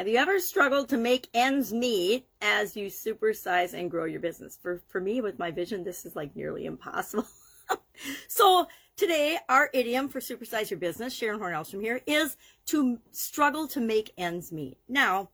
Have you ever struggled to make ends meet as you supersize and grow your business? For for me with my vision, this is like nearly impossible. so today our idiom for supersize your business, Sharon Horn-Elstrom here, is to struggle to make ends meet. Now,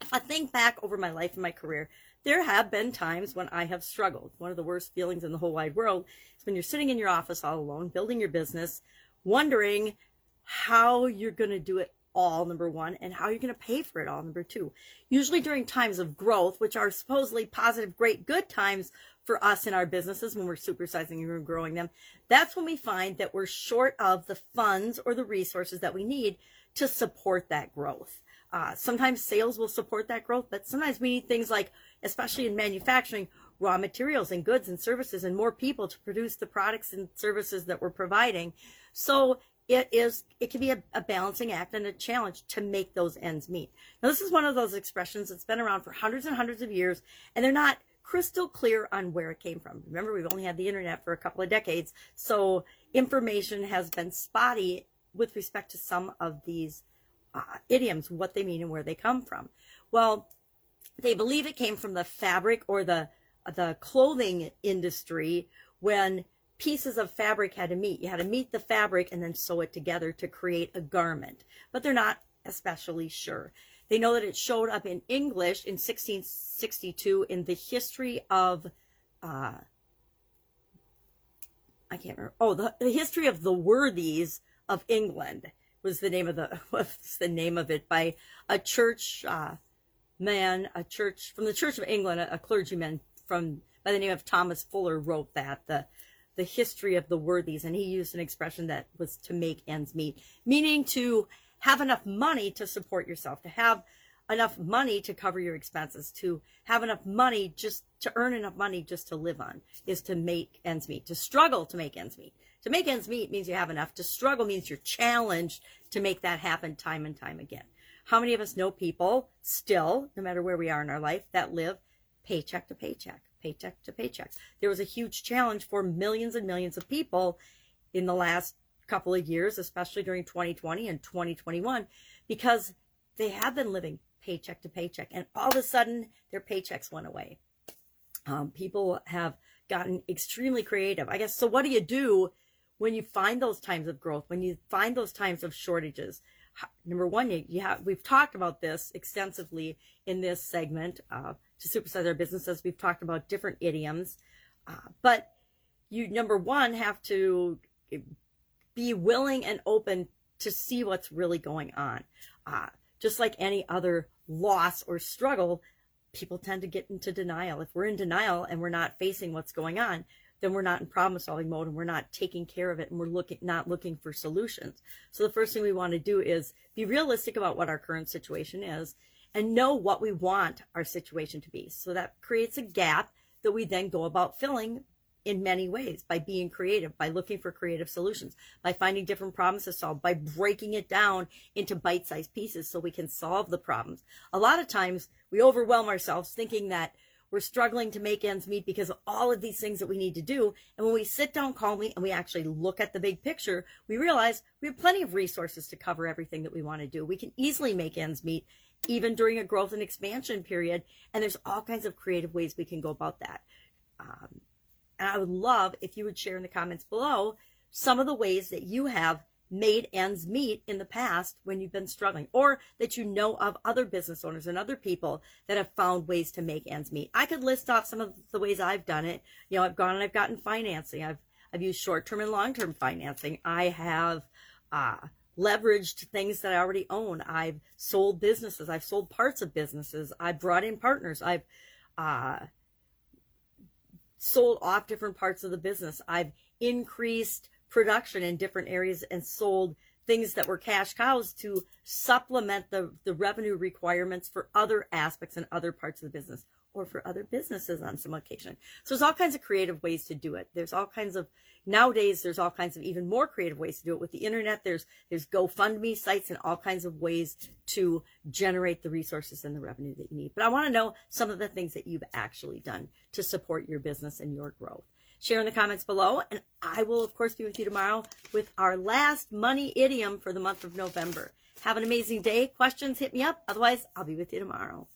if I think back over my life and my career, there have been times when I have struggled. One of the worst feelings in the whole wide world is when you're sitting in your office all alone, building your business, wondering how you're going to do it all, number one, and how you're going to pay for it all, number two. Usually during times of growth, which are supposedly positive, great, good times for us in our businesses when we're supersizing and growing them, that's when we find that we're short of the funds or the resources that we need to support that growth. Uh, sometimes sales will support that growth, but sometimes we need things like, especially in manufacturing, raw materials and goods and services and more people to produce the products and services that we're providing. So it is it can be a, a, balancing act and a challenge to make those ends meet. Now this is one of those expressions that's been around for hundreds and hundreds of years and they're not crystal clear on where it came from. Remember we've only had the internet for a couple of decades so information has been spotty with respect to some of these uh, idioms what they mean and where they come from. Well they believe it came from the fabric or the the clothing industry when pieces of fabric had to meet. You had to meet the fabric and then sew it together to create a garment. But they're not especially sure. They know that it showed up in English in 1662 in the history of, uh, I can't remember. Oh, the, the history of the worthies of England was the name of the was the name of it by a church uh, man, a church from the Church of England, a, a clergyman from by the name of Thomas Fuller wrote that the the history of the worthies, and he used an expression that was to make ends meet, meaning to have enough money to support yourself, to have enough money to cover your expenses, to have enough money just to earn enough money just to live on, is to make ends meet, to struggle to make ends meet. To make ends meet means you have enough. To struggle means you're challenged to make that happen time and time again. How many of us know people still, no matter where we are in our life, that live paycheck to paycheck? Paycheck to paycheck. There was a huge challenge for millions and millions of people in the last couple of years, especially during 2020 and 2021, because they have been living paycheck to paycheck, and all of a sudden their paychecks went away. Um, people have gotten extremely creative. I guess so. What do you do when you find those times of growth? When you find those times of shortages? Number one, you, you have we've talked about this extensively in this segment. Uh, to supersize our businesses. We've talked about different idioms, uh, but you number one have to be willing and open to see what's really going on. Uh, just like any other loss or struggle, people tend to get into denial. If we're in denial and we're not facing what's going on, then we're not in problem solving mode and we're not taking care of it and we're looking not looking for solutions. So the first thing we want to do is be realistic about what our current situation is and know what we want our situation to be. So that creates a gap that we then go about filling in many ways by being creative, by looking for creative solutions, by finding different problems to solve, by breaking it down into bite sized pieces so we can solve the problems. A lot of times we overwhelm ourselves thinking that we're struggling to make ends meet because of all of these things that we need to do. And when we sit down calmly and we actually look at the big picture, we realize we have plenty of resources to cover everything that we want to do. We can easily make ends meet even during a growth and expansion period. And there's all kinds of creative ways we can go about that. Um, and I would love if you would share in the comments below some of the ways that you have made ends meet in the past when you've been struggling, or that you know of other business owners and other people that have found ways to make ends meet. I could list off some of the ways I've done it. You know, I've gone and I've gotten financing. I've I've used short term and long term financing. I have uh, leveraged things that I already own. I've sold businesses. I've sold parts of businesses. I've brought in partners. I've uh, sold off different parts of the business. I've increased production in different areas and sold things that were cash cows to supplement the, the revenue requirements for other aspects and other parts of the business or for other businesses on some occasion. So there's all kinds of creative ways to do it. There's all kinds of nowadays there's all kinds of even more creative ways to do it with the internet. There's there's GoFundMe sites and all kinds of ways to generate the resources and the revenue that you need. But I want to know some of the things that you've actually done to support your business and your growth. Share in the comments below, and I will of course be with you tomorrow with our last money idiom for the month of November. Have an amazing day. Questions, hit me up. Otherwise, I'll be with you tomorrow.